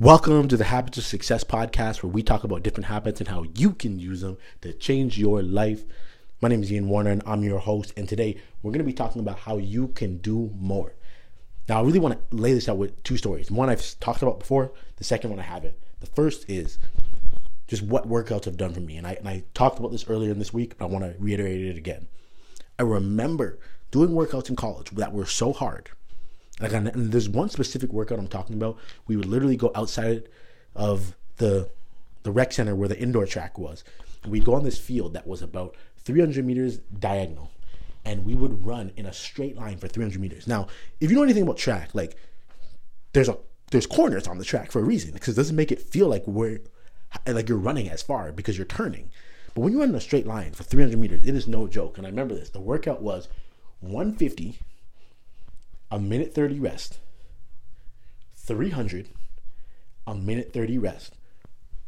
Welcome to the Habits of Success podcast, where we talk about different habits and how you can use them to change your life. My name is Ian Warner, and I'm your host. And today we're going to be talking about how you can do more. Now, I really want to lay this out with two stories. One I've talked about before, the second one I haven't. The first is just what workouts have done for me. And I, and I talked about this earlier in this week, but I want to reiterate it again. I remember doing workouts in college that were so hard like, and there's one specific workout I'm talking about. We would literally go outside of the the rec center where the indoor track was. We'd go on this field that was about 300 meters diagonal, and we would run in a straight line for 300 meters. Now, if you know anything about track, like there's a there's corners on the track for a reason because it doesn't make it feel like we're like you're running as far because you're turning. But when you run in a straight line for 300 meters, it is no joke. And I remember this. The workout was 150 a minute 30 rest, 300, a minute 30 rest,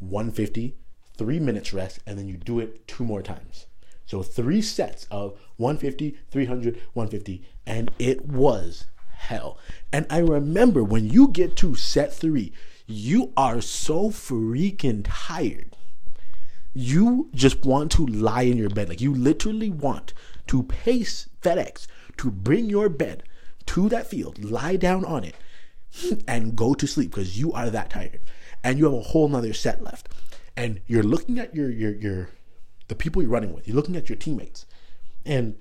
150, three minutes rest, and then you do it two more times. So three sets of 150, 300, 150, and it was hell. And I remember when you get to set three, you are so freaking tired. You just want to lie in your bed. Like you literally want to pace FedEx to bring your bed to that field, lie down on it, and go to sleep because you are that tired. And you have a whole nother set left. And you're looking at your your your the people you're running with, you're looking at your teammates, and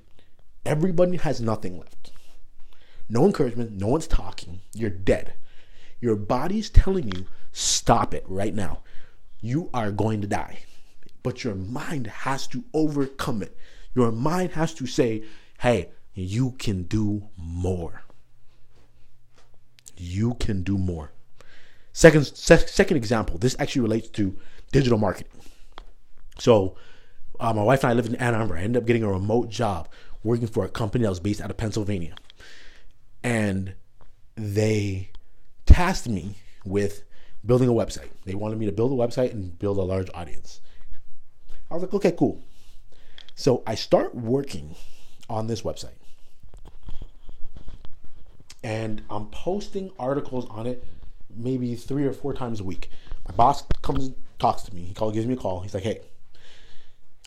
everybody has nothing left. No encouragement, no one's talking, you're dead. Your body's telling you, stop it right now. You are going to die. But your mind has to overcome it. Your mind has to say, hey, you can do more. You can do more. Second, se- second example. This actually relates to digital marketing. So, uh, my wife and I live in Ann Arbor. I ended up getting a remote job working for a company that was based out of Pennsylvania, and they tasked me with building a website. They wanted me to build a website and build a large audience. I was like, okay, cool. So I start working on this website and I'm posting articles on it maybe three or four times a week. My boss comes talks to me. He calls, gives me a call. He's like, "Hey,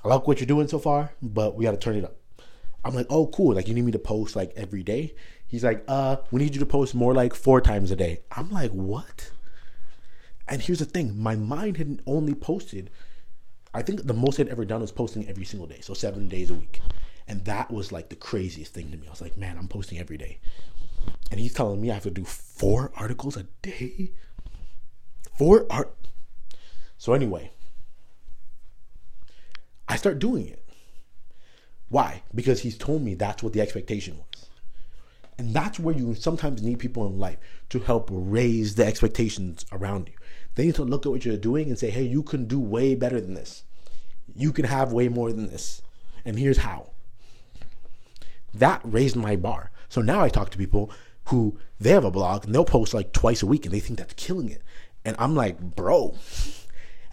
I like what you're doing so far, but we got to turn it up." I'm like, "Oh, cool. Like you need me to post like every day?" He's like, "Uh, we need you to post more like four times a day." I'm like, "What?" And here's the thing: my mind had only posted. I think the most I'd ever done was posting every single day, so seven days a week, and that was like the craziest thing to me. I was like, "Man, I'm posting every day." And he's telling me I have to do four articles a day. Four art. So anyway, I start doing it. Why? Because he's told me that's what the expectation was. And that's where you sometimes need people in life to help raise the expectations around you. They need to look at what you're doing and say, hey, you can do way better than this. You can have way more than this. And here's how. That raised my bar. So now I talk to people who they have a blog and they'll post like twice a week and they think that's killing it. And I'm like, bro.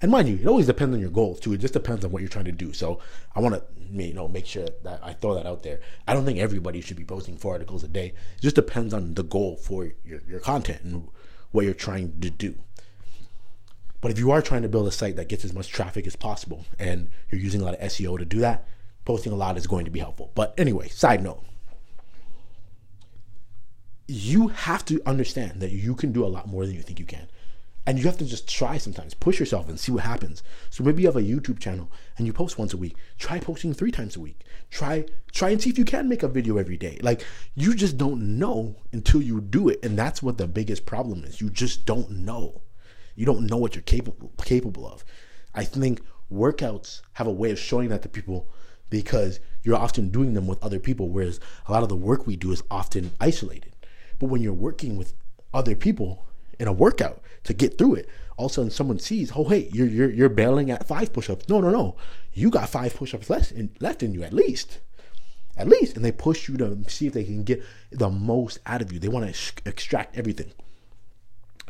And mind you, it always depends on your goals too. It just depends on what you're trying to do. So I want to, you know, make sure that I throw that out there. I don't think everybody should be posting four articles a day. It just depends on the goal for your, your content and what you're trying to do. But if you are trying to build a site that gets as much traffic as possible and you're using a lot of SEO to do that, posting a lot is going to be helpful. But anyway, side note, you have to understand that you can do a lot more than you think you can. And you have to just try sometimes, push yourself and see what happens. So maybe you have a YouTube channel and you post once a week. Try posting three times a week. Try try and see if you can make a video every day. Like you just don't know until you do it. And that's what the biggest problem is. You just don't know. You don't know what you're capable capable of. I think workouts have a way of showing that to people because you're often doing them with other people, whereas a lot of the work we do is often isolated. But when you're working with other people in a workout to get through it, all of a sudden someone sees, oh hey, you're you're you're bailing at five push-ups. No, no, no. You got five push-ups less in, left in you at least. At least. And they push you to see if they can get the most out of you. They want to sh- extract everything.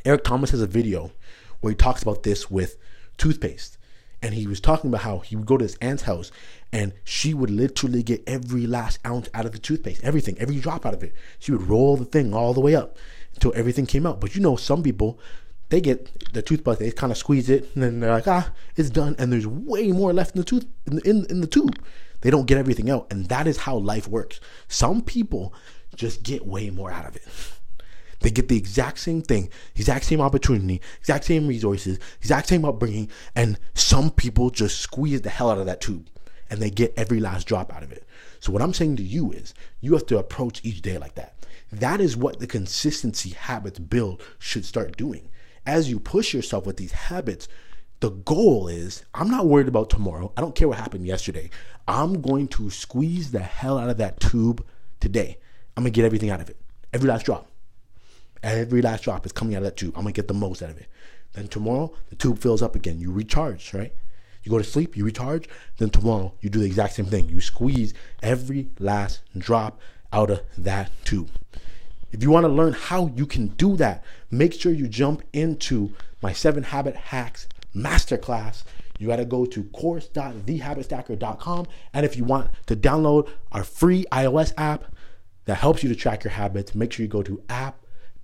Eric Thomas has a video where he talks about this with toothpaste and he was talking about how he would go to his aunt's house and she would literally get every last ounce out of the toothpaste, everything, every drop out of it. She would roll the thing all the way up until everything came out. But you know, some people they get the toothbrush, they kind of squeeze it, and then they're like, ah, it's done. And there's way more left in the tooth in the, in, in the tube. They don't get everything out, and that is how life works. Some people just get way more out of it. They get the exact same thing, exact same opportunity, exact same resources, exact same upbringing, and some people just squeeze the hell out of that tube and they get every last drop out of it. So, what I'm saying to you is you have to approach each day like that. That is what the consistency habits build should start doing. As you push yourself with these habits, the goal is I'm not worried about tomorrow. I don't care what happened yesterday. I'm going to squeeze the hell out of that tube today. I'm going to get everything out of it. Every last drop. Every last drop is coming out of that tube. I'm to get the most out of it. Then tomorrow, the tube fills up again. You recharge, right? You go to sleep, you recharge. Then tomorrow, you do the exact same thing. You squeeze every last drop out of that tube. If you want to learn how you can do that, make sure you jump into my seven habit hacks masterclass. You got to go to course.thehabitstacker.com. And if you want to download our free iOS app that helps you to track your habits, make sure you go to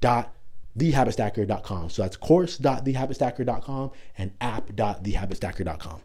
app.thehabitstacker.com. So that's course.thehabitstacker.com and app.thehabitstacker.com.